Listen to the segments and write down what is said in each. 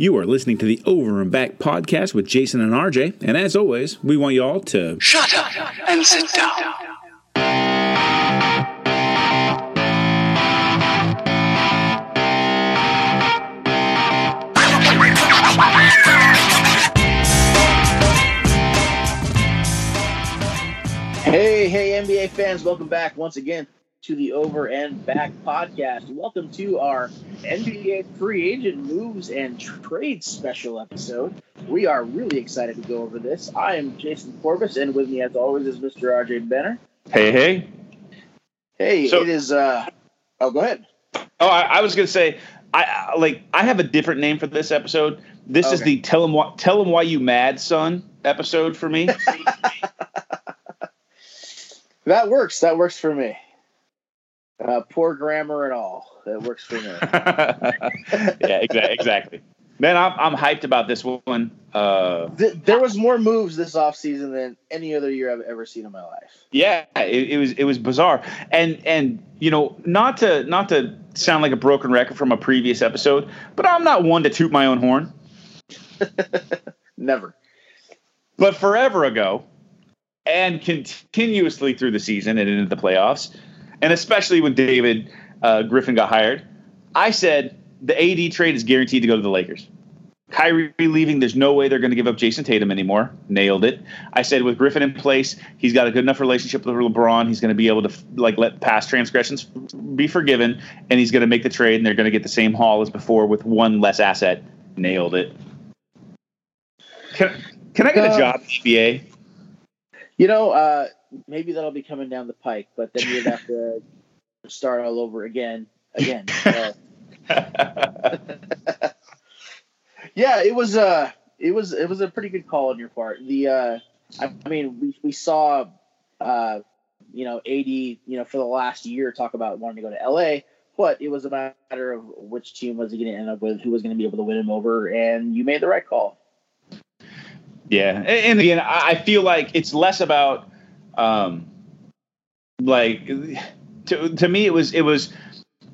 You are listening to the Over and Back podcast with Jason and RJ, and as always, we want you all to shut up and sit down. Hey, hey, NBA fans, welcome back once again to the Over and Back podcast. Welcome to our NBA free agent moves and trade special episode. We are really excited to go over this. I am Jason Corbis, and with me, as always, is Mr. RJ Benner. Hey, hey. Hey, So- it is. uh Oh, go ahead. Oh, I, I was gonna say, I like I have a different name for this episode. This is the tell him why tell him why you mad son episode for me. That works. That works for me. Uh, poor grammar and all. That works for me. yeah, exactly. Exactly. Man, I'm I'm hyped about this one. Uh, Th- there was more moves this offseason than any other year I've ever seen in my life. yeah, it, it was it was bizarre, and and you know not to not to sound like a broken record from a previous episode, but I'm not one to toot my own horn. Never. But forever ago, and continuously through the season and into the playoffs, and especially when David uh, Griffin got hired, I said the AD trade is guaranteed to go to the Lakers. Kyrie leaving, there's no way they're going to give up Jayson Tatum anymore. Nailed it. I said with Griffin in place, he's got a good enough relationship with LeBron. He's going to be able to like let past transgressions be forgiven, and he's going to make the trade, and they're going to get the same haul as before with one less asset. Nailed it. Can, can I get a Uh, job in the NBA? You know, uh, maybe that'll be coming down the pike, but then you'd have to start all over again. Again. Uh, yeah, it was uh it was it was a pretty good call on your part. The uh I, I mean we we saw uh you know AD, you know, for the last year talk about wanting to go to LA, but it was a matter of which team was he going to end up with, who was going to be able to win him over, and you made the right call. Yeah, and, and again, I feel like it's less about, um, like, to to me, it was it was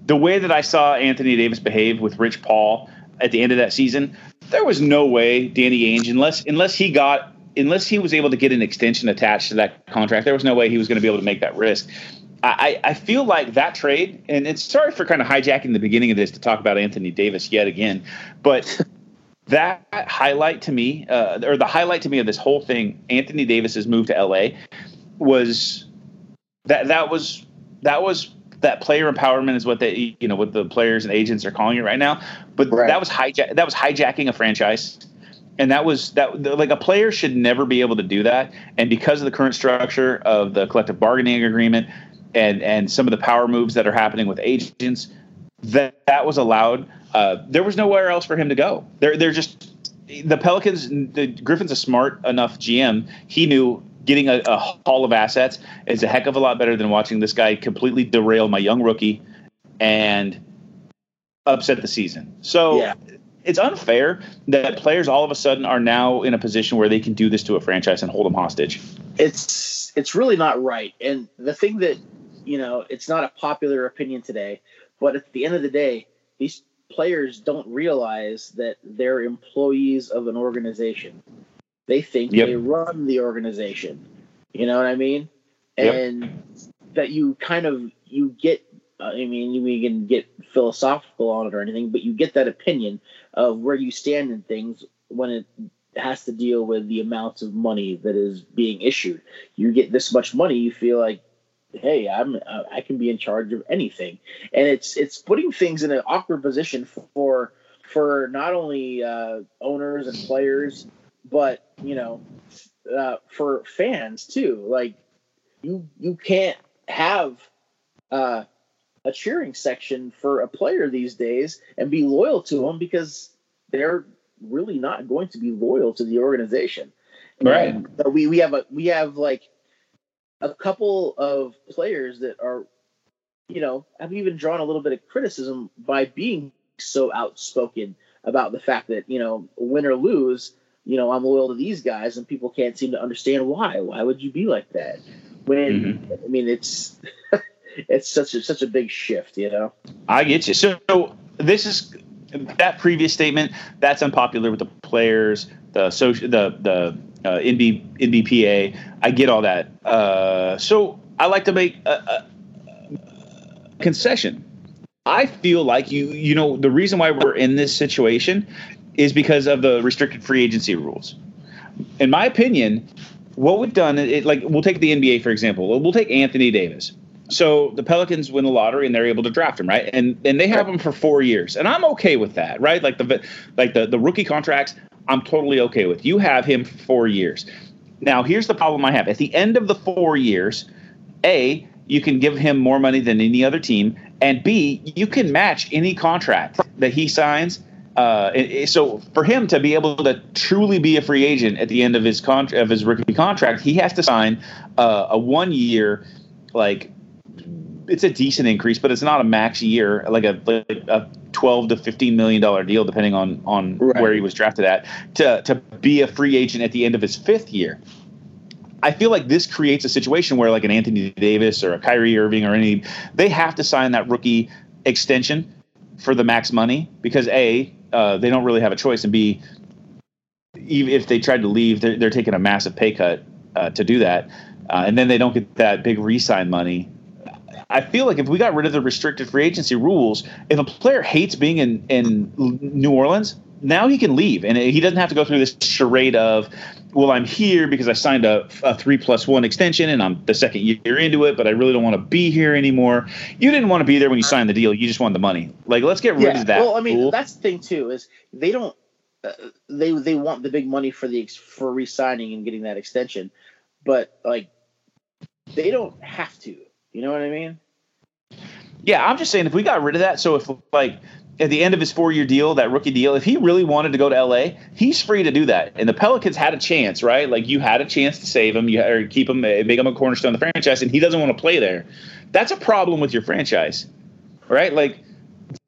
the way that I saw Anthony Davis behave with Rich Paul at the end of that season. There was no way Danny Ainge, unless unless he got unless he was able to get an extension attached to that contract, there was no way he was going to be able to make that risk. I, I feel like that trade, and it's sorry for kind of hijacking the beginning of this to talk about Anthony Davis yet again, but that highlight to me, uh, or the highlight to me of this whole thing, Anthony Davis's move to LA, was that that was that was that player empowerment is what they you know what the players and agents are calling it right now. But Right. that was hijack that was hijacking a franchise. And that was that like a player should never be able to do that. And because of the current structure of the collective bargaining agreement and and some of the power moves that are happening with agents, that that was allowed. Uh, there was nowhere else for him to go. They're they're just the Pelicans. The Griffin's a smart enough GM. He knew getting a, a haul of assets is a heck of a lot better than watching this guy completely derail my young rookie and upset the season. So Yeah. it's unfair that players all of a sudden are now in a position where they can do this to a franchise and hold them hostage. it's it's really not right and the thing that you know it's not a popular opinion today but at the end of the day these players don't realize that they're employees of an organization they think Yep. they run the organization you know what i mean Yep. and that you kind of you get uh, i mean we can get philosophical on it or anything but you get that opinion of where you stand in things when it has to deal with the amounts of money that is being issued. You get this much money, you feel like, hey, I'm I can be in charge of anything, and it's it's putting things in an awkward position for for not only uh, owners and players, but you know, uh, for fans too. Like you you can't have uh, a cheering section for a player these days and be loyal to them because they're really not going to be loyal to the organization. Right. And so we we have a we have like a couple of players that are, you know, have even drawn a little bit of criticism by being so outspoken about the fact that you know, win or lose, you know, I'm loyal to these guys, and people can't seem to understand why. Why would you be like that? When I mean, it's it's such a such a big shift, you know. I get you. So this is that previous statement that's unpopular with the players, the social, the the uh, NB, NBPA. I get all that. Uh, so I like to make a, a concession. I feel like you you know the reason why we're in this situation is because of the restricted free agency rules. In my opinion, what we've done, it, like we'll take the NBA for example. We'll take Anthony Davis. So the Pelicans win the lottery and they're able to draft him, right? And and they have him for four years, and I'm okay with that, right? Like the like the the rookie contracts, I'm totally okay with. You have him for four years. Now here's the problem I have. At the end of the four years, a you can give him more money than any other team, and B, you can match any contract that he signs. Uh, so for him to be able to truly be a free agent at the end of his con- of his rookie contract, he has to sign uh, a one year, like it's a decent increase, but it's not a max year, like a like a twelve to fifteen million dollar deal, depending on on right. where he was drafted at, to to be a free agent at the end of his fifth year. I feel like this creates a situation where like an Anthony Davis or a Kyrie Irving or any they have to sign that rookie extension for the max money because a uh, they don't really have a choice and b even if they tried to leave they're, they're taking a massive pay cut uh, to do that uh, and then they don't get that big re-sign money. I feel like if we got rid of the restricted free agency rules, if a player hates being in, in New Orleans, now he can leave and he doesn't have to go through this charade of well i'm here because i signed a, a three plus one extension and i'm the second year into it but i really don't want to be here anymore. You didn't want to be there when you signed the deal you just wanted the money. Like let's get rid yeah, of that well i mean that's the thing too is they don't uh, they they want the big money for the for re-signing and getting that extension but like they don't have to you know what i mean? Yeah i'm just saying if we got rid of that so if like at the end of his four year deal, that rookie deal, if he really wanted to go to LA, he's free to do that. And the Pelicans had a chance, right? Like you had a chance to save him, you had or keep him, eh, make him a cornerstone of the franchise, and he doesn't want to play there. That's a problem with your franchise, right? Like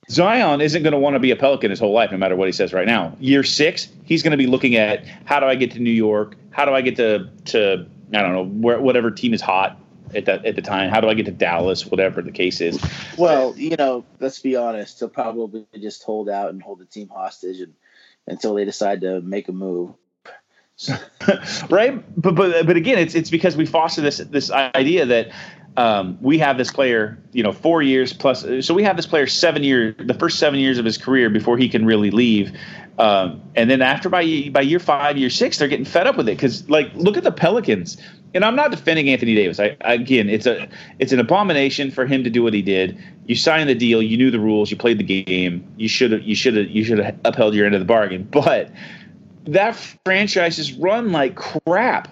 Zion isn't going to want to be a Pelican his whole life, no matter what he says right now. Year six, he's going to be looking at how do I get to New York? How do I get to to I don't know where, whatever team is hot at that at the time? How do I get to Dallas? Whatever the case is. Well, you know, let's be honest. He'll probably just hold out and hold the team hostage and until they decide to make a move. right, but but but again, it's it's because we foster this this idea that um, we have this player, you know, four years plus. So we have this player seven years, the first seven years of his career before he can really leave. Um, and then after by by year five, year six, they're getting fed up with it because like look at the Pelicans and I'm not defending Anthony Davis. I, again, it's a it's an abomination for him to do what he did. You signed the deal, you knew the rules, you played the game. You should have you should have you should have upheld your end of the bargain. But that franchise is run like crap.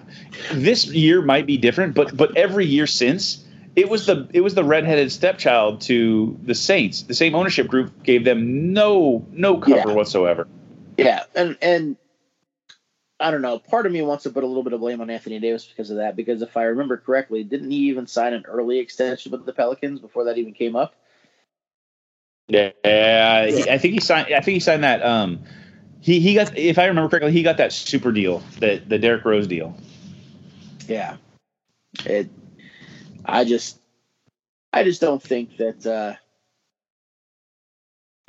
This year might be different, but but every year since it was the it was the redheaded stepchild to the Saints. The same ownership group gave them no no cover yeah. whatsoever. Yeah, and and I don't know. Part of me wants to put a little bit of blame on Anthony Davis because of that. Because if I remember correctly, didn't he even sign an early extension with the Pelicans before that even came up? Yeah, I think he signed. I think he signed that. Um, he he got. If I remember correctly, he got that super deal, the the Derrick Rose deal. Yeah, it. I just, I just don't think that. uh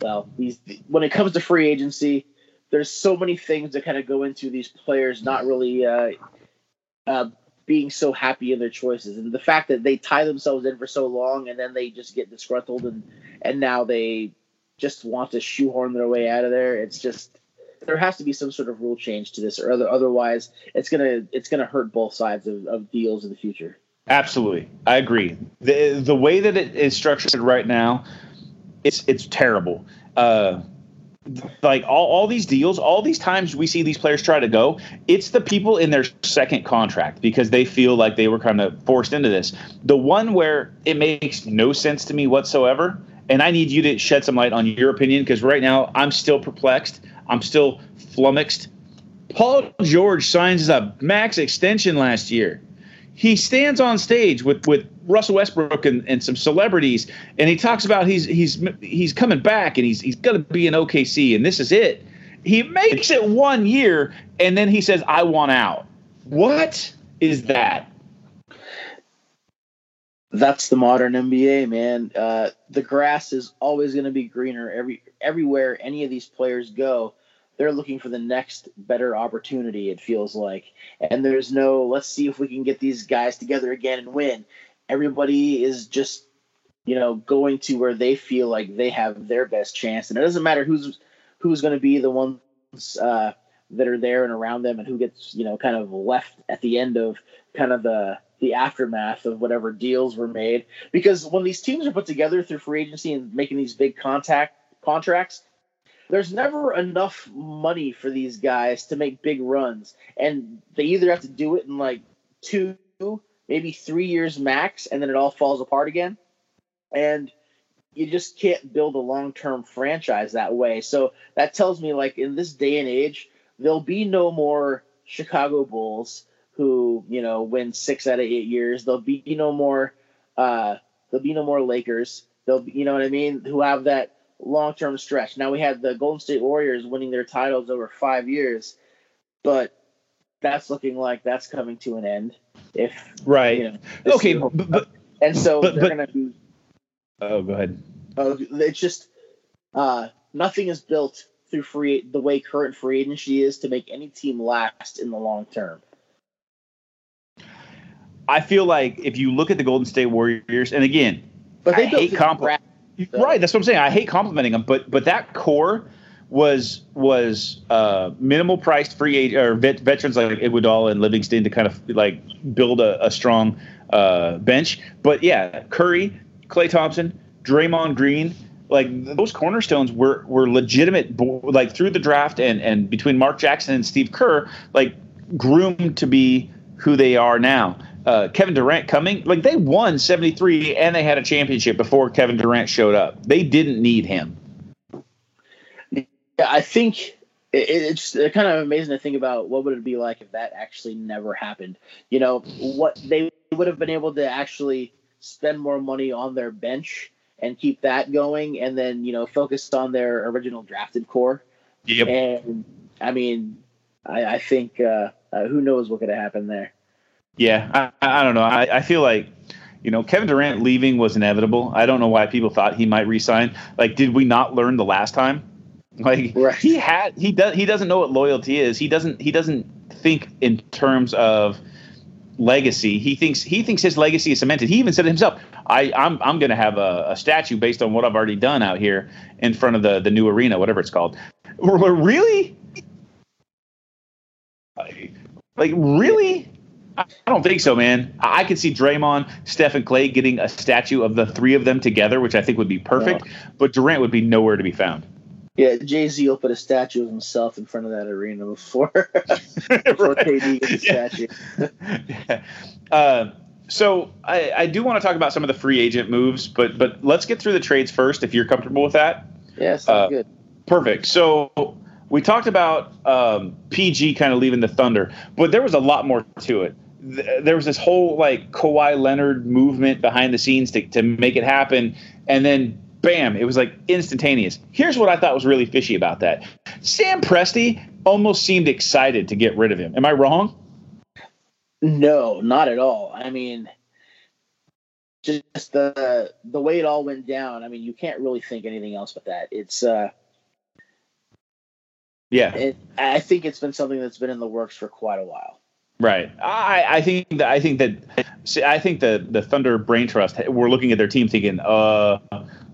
Well, these when it comes to free agency there's so many things that kind of go into these players not really uh, uh, being so happy in their choices, and the fact that they tie themselves in for so long and then they just get disgruntled and and now they just want to shoehorn their way out of there. It's just there has to be some sort of rule change to this, or other, otherwise it's gonna it's gonna hurt both sides of, of deals in the future. Absolutely, I agree. the The way that it is structured right now, it's it's terrible. Uh, like all, all these deals, all these times we see these players try to go, it's the people in their second contract because they feel like they were kind of forced into this. The one where it makes no sense to me whatsoever, and I need you to shed some light on your opinion because right now I'm still perplexed. I'm still flummoxed. Paul George signs a max extension last year he stands on stage with with Russell Westbrook and, and some celebrities, and he talks about he's he's he's coming back and he's he's going to be in OKC and this is it. He makes it one year and then he says, "I want out." What is that? That's the modern NBA, man. Uh, the grass is always going to be greener every everywhere any of these players go, they're looking for the next better opportunity. It feels like, and there's no let's see if we can get these guys together again and win. Everybody is just you know going to where they feel like they have their best chance, and it doesn't matter who's who's going to be the ones uh, that are there and around them, and who gets you know kind of left at the end of kind of the the aftermath of whatever deals were made. Because when these teams are put together through free agency and making these big contact contracts, there's never enough money for these guys to make big runs. And they either have to do it in like two, maybe three years max, and then it all falls apart again. And you just can't build a long term franchise that way. So that tells me, like, in this day and age, there'll be no more Chicago Bulls who, you know, win six out of eight years. There'll be no more, uh, there'll be no more Lakers. There'll be, you know what I mean, who have that long term stretch. Now we had the Golden State Warriors winning their titles over five years, but that's looking like that's coming to an end. If right, you know, okay, but, but, and so but, they're going to be. Oh, go ahead. Uh, it's just uh, nothing is built through free the way current free agency is to make any team last in the long term. I feel like if you look at the Golden State Warriors, and again, but they I hate compl- so. Right, that's what I'm saying. I hate complimenting them, but but that core was was uh, minimal priced free agent or vet, veterans like Iguodala and Livingston to kind of like build a, a strong uh, bench. But yeah, Curry, Klay Thompson, Draymond Green, like those cornerstones were were legitimate. Like through the draft and and between Mark Jackson and Steve Kerr, like groomed to be who they are now uh, Kevin Durant coming, like they won 73 and they had a championship before Kevin Durant showed up. They didn't need him. Yeah, I think it's kind of amazing to think about what would it be like if that actually never happened. You know, what they would have been able to actually spend more money on their bench and keep that going, and then you know focused on their original drafted core. Yep. And I mean, I, I think uh, uh, who knows what could have happened there. Yeah, I, I don't know. I, I feel like you know, Kevin Durant leaving was inevitable. I don't know why people thought he might resign. Like, did we not learn the last time? Like right. he had he does he doesn't know what loyalty is. He doesn't he doesn't think in terms of legacy. He thinks he thinks his legacy is cemented. He even said it himself, I, I'm I'm gonna have a, a statue based on what I've already done out here in front of the, the new arena, whatever it's called. Really? Like really? I don't think so, man. I could see Draymond, Steph, and Klay getting a statue of the three of them together, which I think would be perfect. But Durant would be nowhere to be found. Yeah, Jay Z will put a statue of himself in front of that arena before, before KD gets a statue. yeah. uh, so I, I do want to talk about some of the free agent moves, but but let's get through the trades first, if you're comfortable with that. Yeah, sounds uh, good. Perfect. So we talked about um, PG kind of leaving the Thunder, but there was a lot more to it there was this whole like Kawhi Leonard movement behind the scenes to, to make it happen. And then bam, it was like instantaneous. Here's what I thought was really fishy about that. Sam Presti almost seemed excited to get rid of him. Am I wrong? No, not at all. I mean, just the the way it all went down. I mean, you can't really think anything else but that. It's uh yeah. It, I think it's been something that's been in the works for quite a while. Right. I, I think that I think that I think the the Thunder Brain Trust we're looking at their team thinking, uh,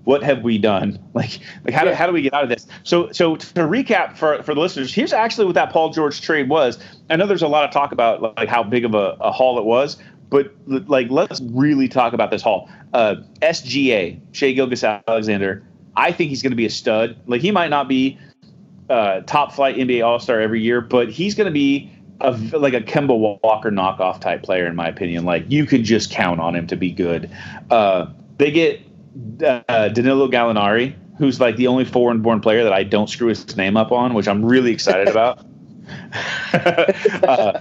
what have we done? Like like how do how do we get out of this? So so to recap for for the listeners, here's actually what that Paul George trade was. I know there's a lot of talk about like how big of a, a haul it was, but like let's really talk about this haul. Uh, SGA Shai Gilgeous-Alexander. I think he's going to be a stud. Like he might not be uh, top flight NBA All Star every year, but he's going to be a, like a Kemba Walker knockoff type player, in my opinion. Like you can just count on him to be good. Uh, they get uh, Danilo Gallinari, who's like the only foreign-born player that I don't screw his name up on, which I'm really excited about. uh,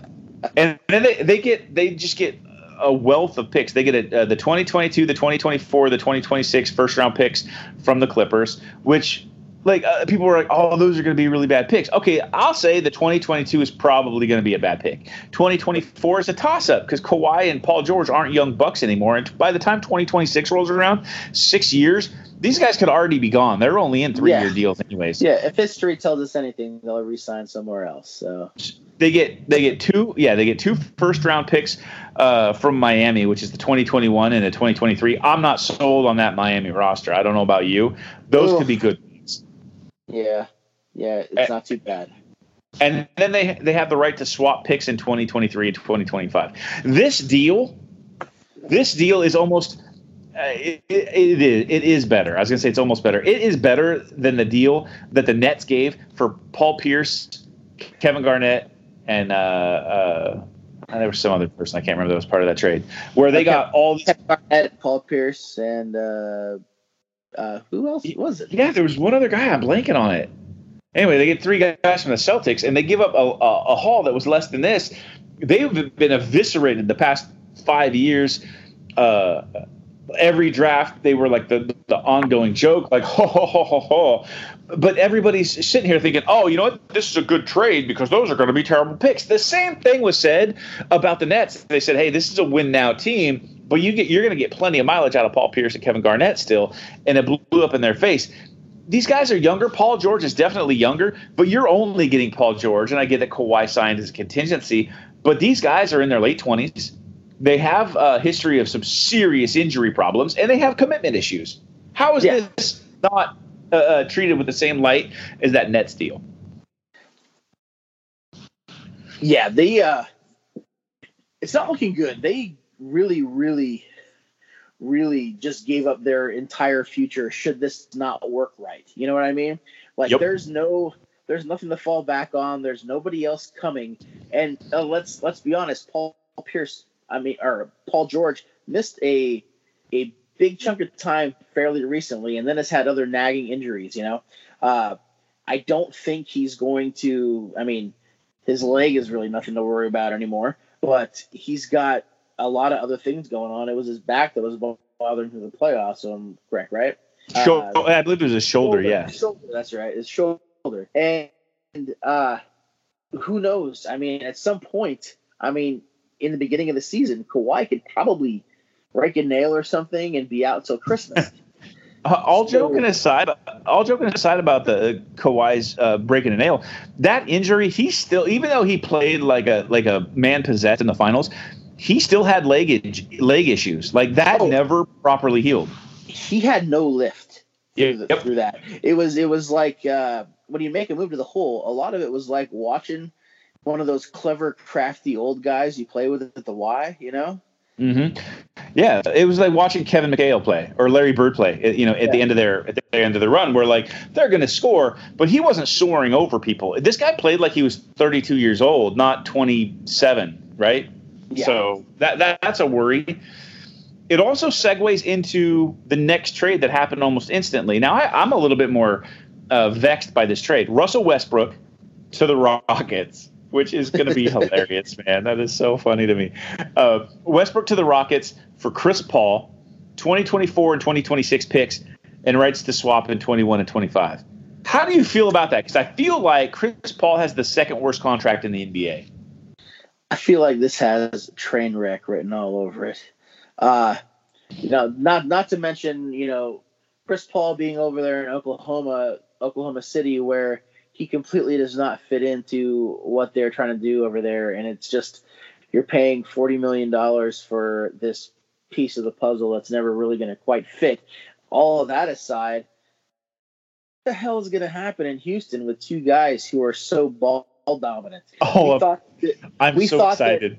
and then they, they get they just get a wealth of picks. They get a, uh, the 2022, the 2024, the 2026 first round picks from the Clippers, which like uh, people were like, "Oh, those are going to be really bad picks." Okay, I'll say the 2022 is probably going to be a bad pick. 2024 is a toss-up because Kawhi and Paul George aren't young bucks anymore, and by the time 2026 rolls around, six years, these guys could already be gone. They're only in three year Yeah. deals anyways. Yeah, if history tells us anything, they'll resign somewhere else. So They get they get two yeah they get two first round picks uh, from Miami, which is the 2021 and the 2023. I'm not sold on that Miami roster. I don't know about you. Those could be good. Yeah, yeah, it's Eh. not too bad. And then they they have the right to swap picks in 2023 and 2025. This deal, this deal is almost uh, it, it, it is it is better. I was gonna say it's almost better. It is better than the deal that the Nets gave for Paul Pierce, Kevin Garnett, and uh, uh, there was some other person I can't remember that was part of that trade where they got all these. Kevin Garnett, Paul Pierce, and uh, uh, who else was it? Yeah, there was one other guy. I'm blanking on it. Anyway, they get three guys from the Celtics, and they give up a, a, a haul that was less than this. They've been eviscerated the past five years. Uh, every draft, they were like the the ongoing joke, like ho ho ho ho ho. But everybody's sitting here thinking, oh, you know what? This is a good trade because those are going to be terrible picks. The same thing was said about the Nets. They said, hey, this is a win now team, but you get you're going to get plenty of mileage out of Paul Pierce and Kevin Garnett still, and it blew up in their face these guys are younger. Paul George is definitely younger, but you're only getting Paul George, and I get that Kawhi signed as a contingency, but these guys are in their late twenties. They have a history of some serious injury problems, and they have commitment issues. How is Yeah. this not uh, uh, treated with the same light as that Nets deal? Yeah, they. Uh, it's not looking good. They really, really, really just gave up their entire future. Should this not work right? You know what I mean? Like, Yep. there's no, there's nothing to fall back on. There's nobody else coming. And uh, let's let's be honest. Paul Pierce, I mean, or Paul George missed a a big chunk of time fairly recently, and then has had other nagging injuries. You know, uh, I don't think he's going to. I mean, his leg is really nothing to worry about anymore, but he's got a lot of other things going on. It was his back that was bothering him in the playoffs. So I'm correct, right? Uh, I believe it was a shoulder. Yeah. shoulder. That's right. His shoulder. And uh, who knows? I mean, at some point, I mean, in the beginning of the season, Kawhi could probably break a nail or something and be out till Christmas. Uh, all So- joking aside, all joking aside about the Kawhi's uh, breaking a nail, that injury, he still, even though he played like a like a man possessed in the finals, he still had leg leg issues. Like that Oh. never properly healed. he had no lift through, the, Yep. through that. It was it was like uh, when you make a move to the hole. A lot of it was like watching one of those clever, crafty old guys you play with at the Y. You know. Mm-hmm. Yeah, it was like watching Kevin McHale play or Larry Bird play. You know, at the end of their at the end of the run, where like they're going to score, but he wasn't soaring over people. This guy played like he was 32 years old, not 27, right? Yeah. So that, that that's a worry. It also segues into the next trade that happened almost instantly. Now I, I'm a little bit more uh, vexed by this trade. Russell Westbrook to the Rockets, which is going to be hilarious, man. That is so funny to me. Uh, Westbrook to the Rockets for Chris Paul, 2024 and 2026 picks, and rights to swap in 21 and 25. How do you feel about that? Because I feel like Chris Paul has the second worst contract in the NBA. I feel like this has train wreck written all over it. Uh, you know, not not to mention, you know, Chris Paul being over there in Oklahoma, Oklahoma City, where he completely does not fit into what they're trying to do over there, and it's just you're paying forty million dollars for this piece of the puzzle that's never really going to quite fit. All of that aside, what the hell is going to happen in Houston with two guys who are so ball dominant? Oh, we thought that, I'm we so thought that-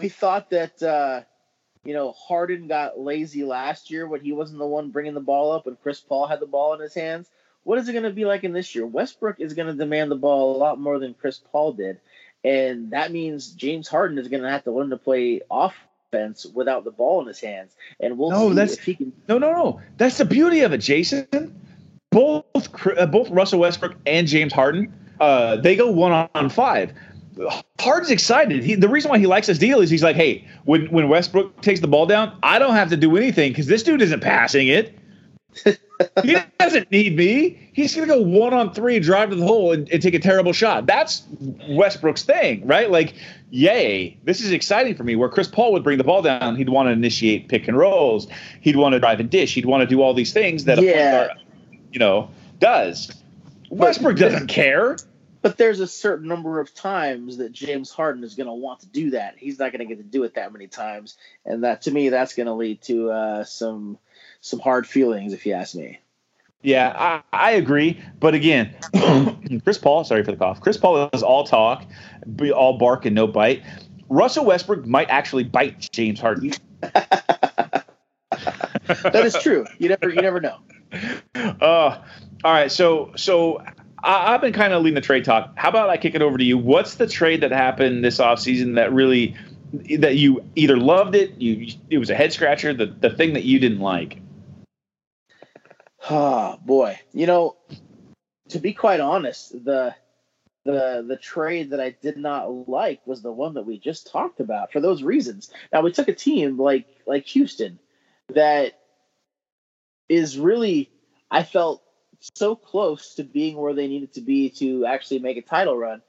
we thought that uh, you know Harden got lazy last year when he wasn't the one bringing the ball up and Chris Paul had the ball in his hands. What is it going to be like in this year? Westbrook is going to demand the ball a lot more than Chris Paul did, and that means James Harden is going to have to learn to play offense without the ball in his hands. And we'll No, see that's- if he can. No, no, no. That's the beauty of it, Jason. Both uh, both Russell Westbrook and James Harden, uh, they go one on five. Harden's excited. He, the reason why he likes this deal is he's like, hey, when when Westbrook takes the ball down, I don't have to do anything because this dude isn't passing it. he doesn't need me. He's going to go one on three, drive to the hole, and, and, take a terrible shot. That's Westbrook's thing, right? Like, yay, this is exciting for me. Where Chris Paul would bring the ball down, he'd want to initiate pick and rolls. He'd want to drive and dish. He'd want to do all these things that Yeah. a point guard, you know, does. Westbrook doesn't care. But there's a certain number of times that James Harden is going to want to do that. He's not going to get to do it that many times, and that to me, that's going to lead to uh, some some hard feelings, if you ask me. Yeah, I, I agree. But again, Chris Paul, sorry for the cough. Chris Paul is all talk, be all bark and no bite. Russell Westbrook might actually bite James Harden. That is true. You never you never know. Uh, all right. So, so I, I've been kind of leading the trade talk. How about I kick it over to you? What's the trade that happened this offseason that really that you either loved it, you it was a head scratcher, the the thing that you didn't like? Oh boy, you know, to be quite honest, the the the trade that I did not like was the one that we just talked about for those reasons. Now we took a team like like Houston that is really I felt so close to being where they needed to be to actually make a title run,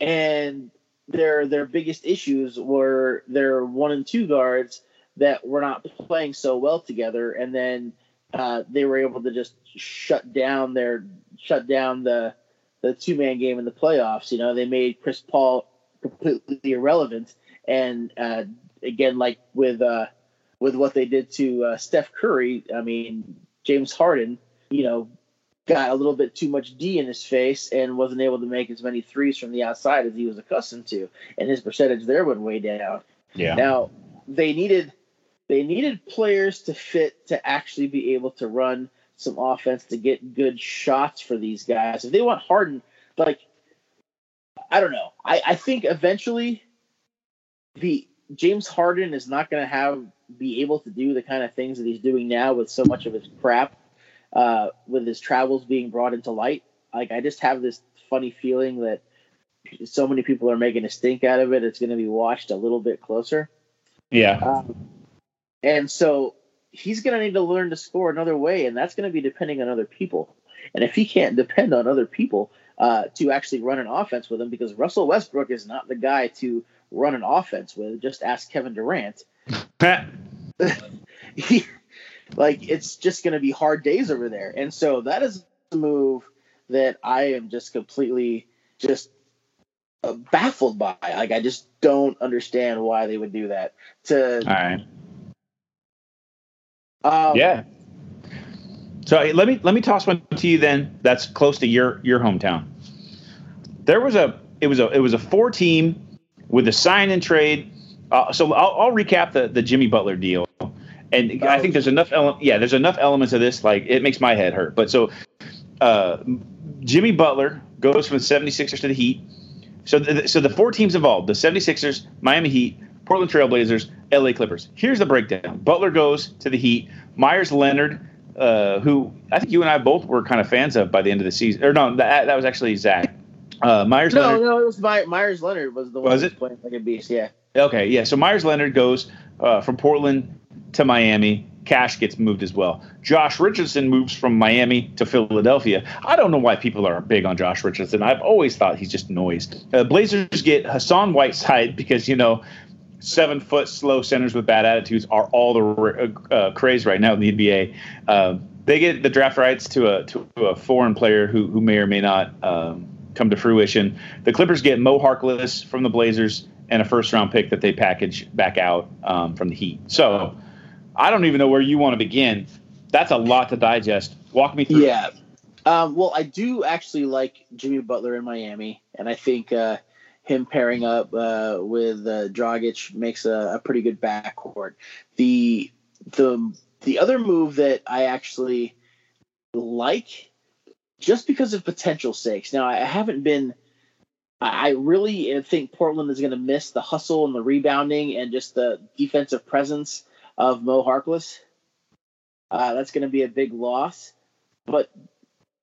and their their biggest issues were their one and two guards that were not playing so well together, and then uh, they were able to just shut down their shut down the the two man game in the playoffs. You know, they made Chris Paul completely irrelevant, and uh, again, like with uh, with what they did to uh, Steph Curry, I mean, James Harden, you know, got a little bit too much D in his face and wasn't able to make as many threes from the outside as he was accustomed to, and his percentage there went way down. Yeah. Now they needed they needed players to fit to actually be able to run some offense to get good shots for these guys. If they want Harden, like I don't know. I, I think eventually the James Harden is not going to have be able to do the kind of things that he's doing now with so much of his crap, uh, with his travels being brought into light. Like I just have this funny feeling that so many people are making a stink out of it. It's going to be watched a little bit closer. Yeah. Um, and so he's going to need to learn to score another way, and that's going to be depending on other people. And if he can't depend on other people uh, to actually run an offense with him, because Russell Westbrook is not the guy to run an offense with, just ask Kevin Durant. he, like it's just going to be hard days over there. And so that is a move that I am just completely just uh, baffled by. Like I just don't understand why they would do that. To All right. Um, Yeah. So let me let me toss one to you then. That's close to your your hometown. There was a it was a it was a four team with a sign and trade. Uh, so I'll, I'll recap the the Jimmy Butler deal, and I think there's enough ele- yeah there's enough elements of this like it makes my head hurt. But so uh, Jimmy Butler goes from the 76ers to the Heat. So the, so the four teams involved: the 76ers, Miami Heat, Portland Trailblazers, LA Clippers. Here's the breakdown: Butler goes to the Heat. Meyers Leonard, uh, who I think you and I both were kind of fans of by the end of the season, or no, that, that was actually Zach. Uh, Meyers No, Leonard. no, no, it was My, Meyers Leonard was the one Was it? playing like a beast. Yeah. Okay, yeah. So Meyers Leonard goes uh, from Portland to Miami. Cash gets moved as well. Josh Richardson moves from Miami to Philadelphia. I don't know why people are big on Josh Richardson. I've always thought he's just noise. Uh, Blazers get Hassan Whiteside because you know seven foot slow centers with bad attitudes are all the uh, uh, craze right now in the NBA. Uh, they get the draft rights to a to a foreign player who who may or may not um, come to fruition. The Clippers get Mo Harkless from the Blazers and a first round pick that they package back out um, from the Heat. So I don't even know where you want to begin. That's a lot to digest. Walk me through. Yeah. Um, well, I do actually like Jimmy Butler in Miami, and I think uh, him pairing up uh, with uh, Dragic makes a, a pretty good backcourt. The the the other move that I actually like, just because of potential sakes. Now, I haven't been. I really think Portland is going to miss the hustle and the rebounding and just the defensive presence of Mo Harkless. Uh, that's going to be a big loss, but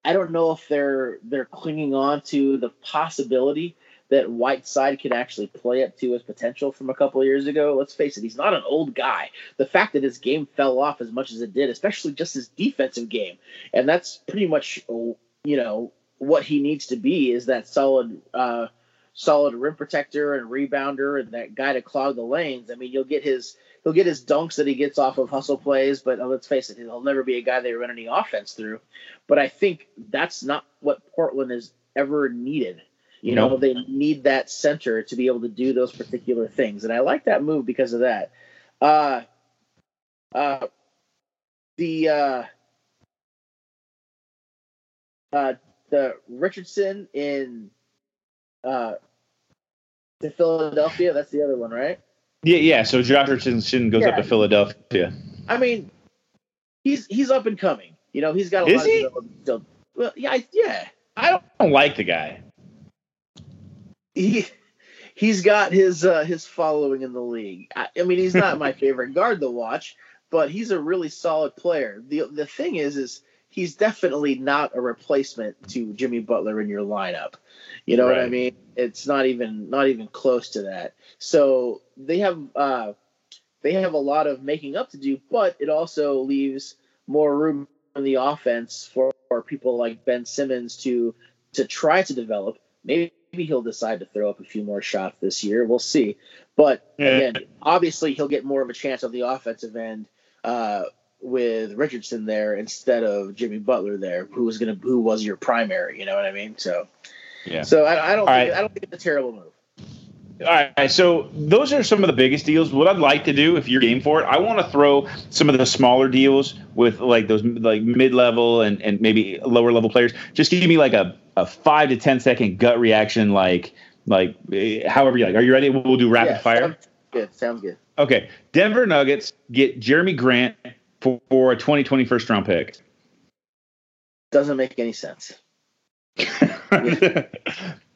I don't know if they're they're clinging on to the possibility that Whiteside could actually play up to his potential from a couple of years ago. Let's face it, he's not an old guy. The fact that his game fell off as much as it did, especially just his defensive game, and that's pretty much you know what he needs to be is that solid. Uh, solid rim protector and rebounder and that guy to clog the lanes. I mean, you'll get his he'll get his dunks that he gets off of hustle plays, but uh, let's face it, he'll never be a guy they run any offense through. But I think that's not what Portland has ever needed. You know, they need that center to be able to do those particular things, and I like that move because of that. Uh, uh, the uh, uh, the Richardson in uh, to Philadelphia. That's the other one, right? Yeah, yeah. So Josh Richardson goes yeah. up to Philadelphia. I mean, he's he's up and coming. You know, he's got a Is lot he? of. Well, yeah, yeah. I don't, I don't like the guy. He he's got his uh, his following in the league. I, I mean, he's not my favorite guard to watch, but he's a really solid player. the The thing is, is he's definitely not a replacement to Jimmy Butler in your lineup. You know right. what I mean? It's not even not even close to that. So they have uh, they have a lot of making up to do, but it also leaves more room in the offense for, for people like Ben Simmons to to try to develop. Maybe he'll decide to throw up a few more shots this year. We'll see. But again, obviously he'll get more of a chance on the offensive end uh, with Richardson there instead of Jimmy Butler there, who was gonna who was your primary. You know what I mean? So yeah. So I, I don't think, right. I don't think it's a terrible move. All right, so those are some of the biggest deals. What I'd like to do, if you're game for it, I want to throw some of the smaller deals with like those like mid level and, and maybe lower level players. Just give me like a, a five to ten second gut reaction, like like eh, however you like. Are you ready? We'll do rapid yeah, fire. Sounds good. Sounds good. Okay, Denver Nuggets get Jerami Grant for, for a 2020 first round pick. Doesn't make any sense.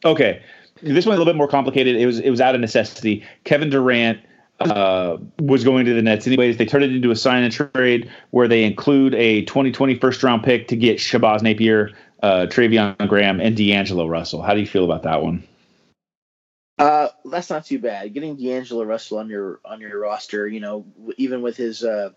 okay, this one's a little bit more complicated. It was it was out of necessity. Kevin Durant uh, was going to the Nets anyways. They turned it into a sign and trade where they include a 2020 first round pick to get Shabazz Napier, uh, Treveon Graham, and D'Angelo Russell. How do you feel about that one? Uh, that's not too bad. Getting D'Angelo Russell on your on your roster, you know, even with his uh,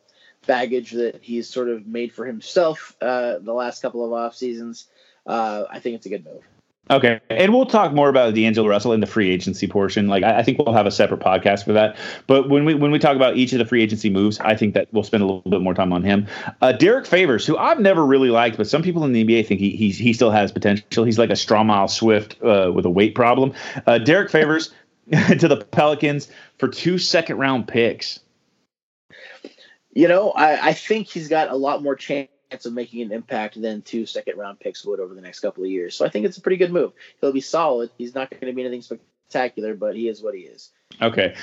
baggage that he's sort of made for himself uh, the last couple of off seasons, uh, I think it's a good move. Okay, and we'll talk more about D'Angelo Russell in the free agency portion. Like, I, I, think we'll have a separate podcast for that. But when we when we talk about each of the free agency moves, I think that we'll spend a little bit more time on him. Uh, Derrick Favors, who I've never really liked, but some people in the NBA think he he, he still has potential. He's like a Stromile Swift uh, with a weight problem. Uh, Derrick Favors to the Pelicans for two second round picks. You know, I, I think he's got a lot more chance of making an impact than two second round picks would over the next couple of years. So I think it's a pretty good move. He'll be solid. He's not going to be anything spectacular, but he is what he is. Okay.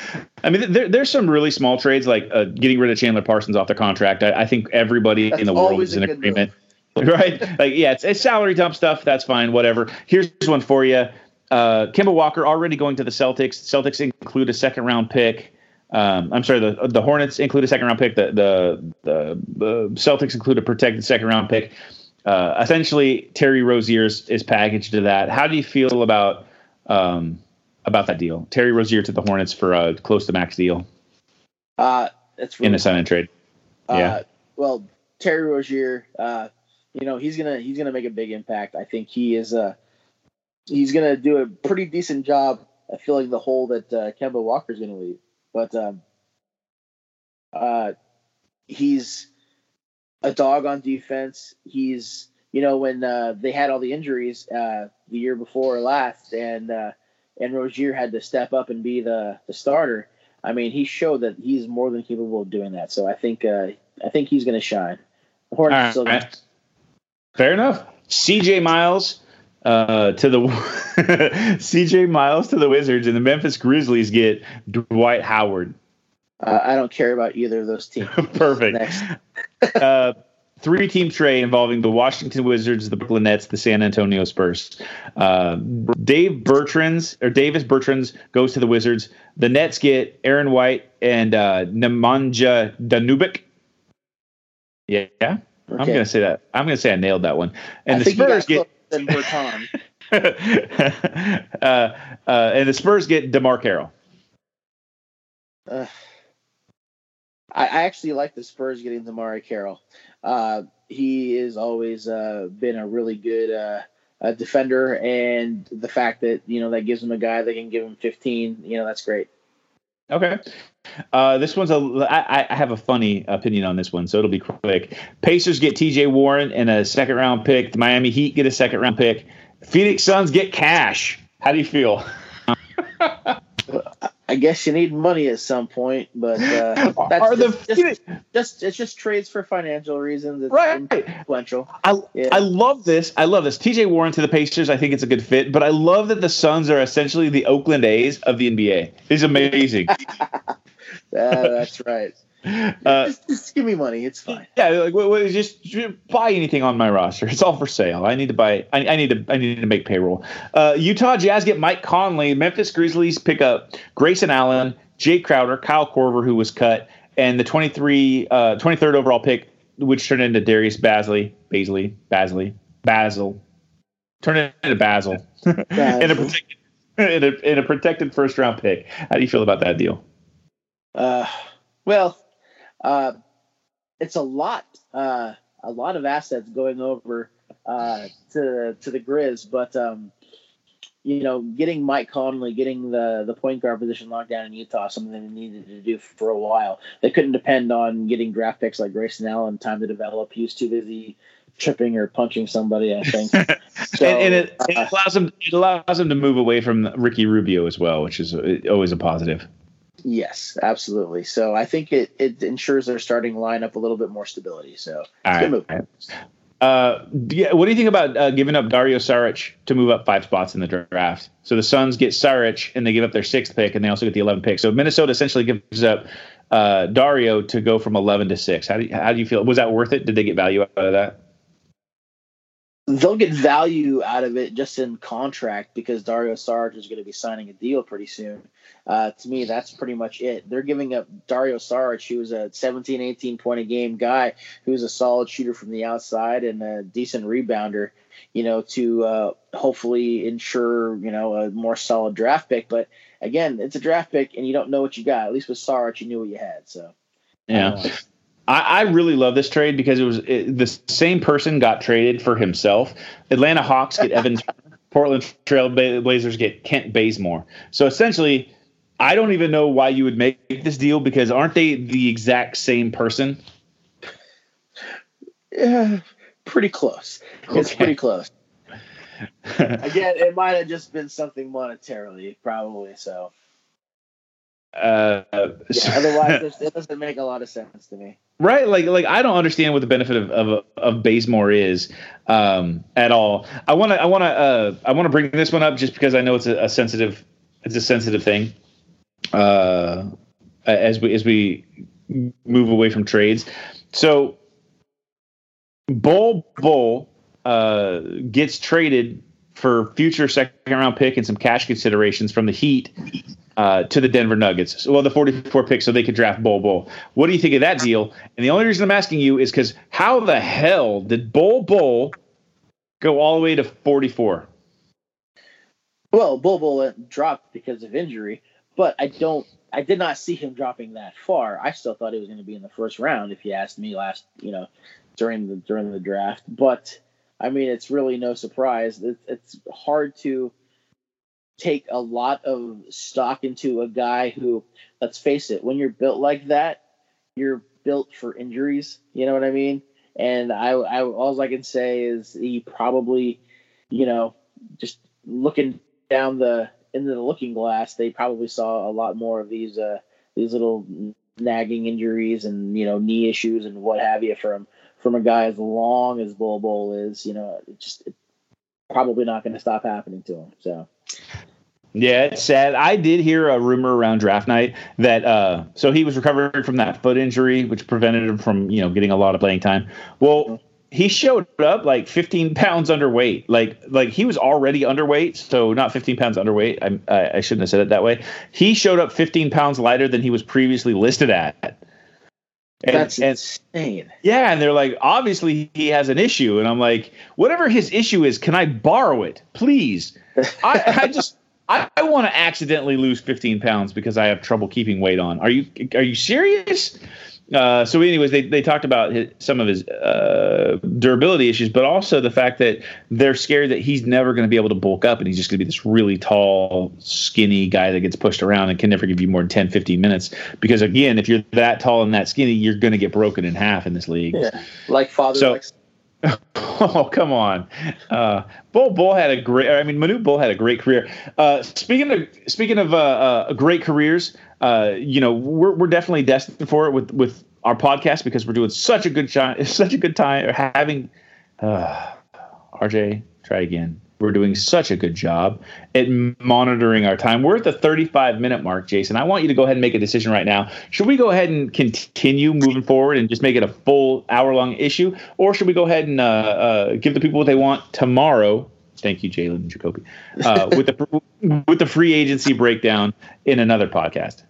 I mean, there, there's some really small trades like uh, getting rid of Chandler Parsons off the contract. I, I think everybody That's in the world is in agreement. right? Like, yeah, it's, it's salary dump stuff. That's fine. Whatever. Here's one for you. Uh, Kemba Walker already going to the Celtics. Celtics include a second round pick. Um, I'm sorry, the the Hornets include a second round pick. The the the, the Celtics include a protected second round pick. Uh, essentially, Terry Rozier is, is, packaged to that. How do you feel about um, about that deal? Terry Rozier to the Hornets for a close to max deal. Uh, that's really in a sign and trade. Uh, yeah. Well, Terry Rozier, uh, you know, he's gonna he's gonna make a big impact. I think he is uh he's gonna do a pretty decent job at filling the hole that uh, Kemba Walker's gonna leave. But um, uh, he's a dog on defense. He's you know when uh, they had all the injuries uh, the year before last, and uh, and Rozier had to step up and be the the starter. I mean, he showed that he's more than capable of doing that. So I think uh, I think he's going to shine. Hornets still right. Fair enough. C.J. Miles uh, to the CJ Miles to the Wizards, and the Memphis Grizzlies get Dwight Howard. Uh, I don't care about either of those teams. Perfect. uh, three team trade involving the Washington Wizards, the Brooklyn Nets, the San Antonio Spurs. Uh, Dave Bertrands or Davis Bertrands goes to the Wizards. The Nets get Aaron White and uh, Nemanja Dangubić. Yeah. Okay. I'm gonna say that. I'm gonna say I nailed that one. And I the Spurs get than Bertan. uh, uh, and the Spurs get DeMarre Carroll. Uh, I, I actually like the Spurs getting DeMarre Carroll. Uh, he has always uh, been a really good uh, uh, defender, and the fact that you know that gives him a guy that can give him 15, you know, that's great. Okay. Uh, this one's a. I, I have a funny opinion on this one, so it'll be quick. Pacers get T.J. Warren and a second round pick. The Miami Heat get a second round pick. Phoenix Suns get cash. How do you feel? I guess you need money at some point, but uh, that's Are the just, just, just it's just trades for financial reasons. It's Right. influential. I, Yeah. I love this. I love this. TJ Warren to the Pacers. I think it's a good fit, but I love that the Suns are essentially the Oakland A's of the NBA. It's amazing. Uh, that's right. uh, just, just give me money. It's fine. yeah, like just, just buy anything on my roster. It's all for sale. I need to buy. I, I need to. I need to make payroll. Uh, Utah Jazz get Mike Conley. Memphis Grizzlies pick up Grayson Allen, Jae Crowder, Kyle Korver, who was cut, and the 23, uh, 23rd overall pick, which turned into Darius Bazley, Bazley, Bazley, Basil, turned into Basil, in a protected, in a, in a protected first round pick. How do you feel about that deal? Uh, well, uh, it's a lot, uh, a lot of assets going over uh, to to the Grizz, but um, you know, getting Mike Conley, getting the the point guard position locked down in Utah, something they needed to do for a while. They couldn't depend on getting draft picks like Grayson Allen time to develop. He was too busy tripping or punching somebody, I think. So, and, and it, uh, it allows them it allows them to move away from Ricky Rubio as well, which is uh, always a positive. Yes, absolutely. So I think it it ensures their starting lineup a little bit more stability. So good move. right. Uh, yeah, what do you think about uh, giving up Dario Saric to move up five spots in the draft? So the Suns get Saric and they give up their sixth pick, and they also get the 11th pick. So Minnesota essentially gives up uh, Dario to go from 11 to six. How do you, how do you feel? Was that worth it? Did they get value out of that? They'll get value out of it just in contract because Dario Saric is going to be signing a deal pretty soon. Uh, to me, that's pretty much it. They're giving up Dario Saric, who was a 17, 18 point a game guy, who's a solid shooter from the outside and a decent rebounder, you know, to uh, hopefully ensure, you know, a more solid draft pick. But again, it's a draft pick and you don't know what you got. At least with Saric, you knew what you had. So, Yeah. uh, I, I really love this trade because it was it, the same person got traded for himself. Atlanta Hawks get Evan, Turner. Portland Trail Blazers get Kent Bazemore. So essentially, I don't even know why you would make this deal because aren't they the exact same person? yeah, pretty close. It's pretty close. Again, it might have just been something monetarily, probably. So, Uh, yeah, otherwise, it doesn't make a lot of sense to me. right? Like, like I don't understand what the benefit of of, of Bazemore is um, at all. I want to, I want to, uh, I want to bring this one up just because I know it's a, a sensitive, it's a sensitive thing. Uh, as we as we move away from trades, so Bol Bol uh, gets traded for future second round pick and some cash considerations from the Heat uh, to the Denver Nuggets. So, well, the 44 pick, so they could draft Bol Bol. What do you think of that deal? And the only reason I'm asking you is because how the hell did Bol Bol go all the way to 44? Well, Bol Bol dropped because of injury, but I don't. I did not see him dropping that far. I still thought he was going to be in the first round if you asked me last, you know, during the during the draft. But I mean, it's really no surprise. It's hard to take a lot of stock into a guy who, let's face it, when you're built like that, you're built for injuries. You know what I mean? And I, I all I can say is he probably, you know, just looking down the into the looking glass, they probably saw a lot more of these uh, these little nagging injuries and you know knee issues and what have you from from a guy as long as Bol Bol is. You know, it just probably not going to stop happening to him. So Yeah, it's sad. I did hear a rumor around draft night that uh, so he was recovering from that foot injury, which prevented him from you know getting a lot of playing time. Well, he showed up like 15 pounds underweight. Like like he was already underweight, so not 15 pounds underweight. I, I I shouldn't have said it that way. He showed up 15 pounds lighter than he was previously listed at. And, That's and insane. yeah, and they're like, obviously he has an issue, and I'm like, whatever his issue is, can I borrow it, please? I, I just. I, I want to accidentally lose 15 pounds because I have trouble keeping weight on. Are you are you serious? Uh, so, anyways, they, they talked about his, some of his uh, durability issues, but also the fact that they're scared that he's never going to be able to bulk up and he's just going to be this really tall, skinny guy that gets pushed around and can never give you more than 10, 15 minutes. Because, again, if you're that tall and that skinny, you're going to get broken in half in this league. Yeah, like father. So- like Oh come on, uh, Bol Bol had a great. I mean, Manute Bol had a great career. Uh, speaking of speaking of uh, uh, great careers, uh, you know, we're we're definitely destined for it with with our podcast because we're doing such a good shot, such a good time or having. Uh, RJ, try again. We're doing such a good job at monitoring our time. We're at the 35 minute mark, Jason. I want you to go ahead and make a decision right now. Should we go ahead and continue moving forward and just make it a full hour long issue, or should we go ahead and uh, uh, give the people what they want tomorrow? Thank you, Jalen and Jacoby, uh, with the with the free agency breakdown in another podcast.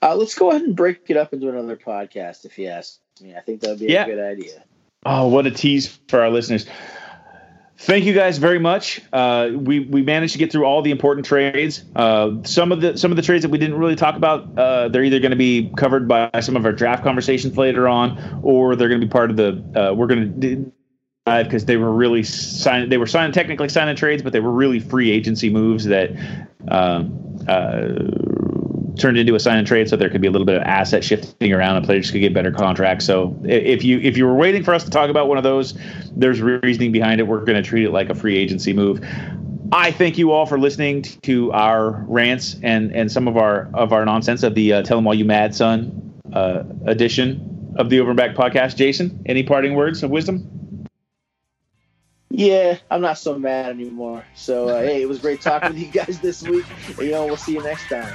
Uh, let's go ahead and break it up into another podcast, if you ask me. I think that would be Yeah. a good idea. Oh, what a tease for our listeners. Thank you guys very much. Uh, we we managed to get through all the important trades. Uh, some of the some of the trades that we didn't really talk about, uh, they're either going to be covered by some of our draft conversations later on, or they're going to be part of the. Uh, we're going to dive because they were really signed. They were signed technically signing trades, but they were really free agency moves that um, uh, turned into a sign and trade. So there could be a little bit of asset shifting around, and players could get better contracts. So if you if you were waiting for us to talk about one of those, there's reasoning behind it. We're going to treat it like a free agency move. I thank you all for listening to our rants and and some of our of our nonsense of the uh, "Tell 'Em All You Mad Son" uh, edition of the Over and Back podcast. Jason, any parting words of wisdom? Yeah, I'm not so mad anymore. So, uh, hey, it was great talking with you guys this week. And, you know, we'll see you next time.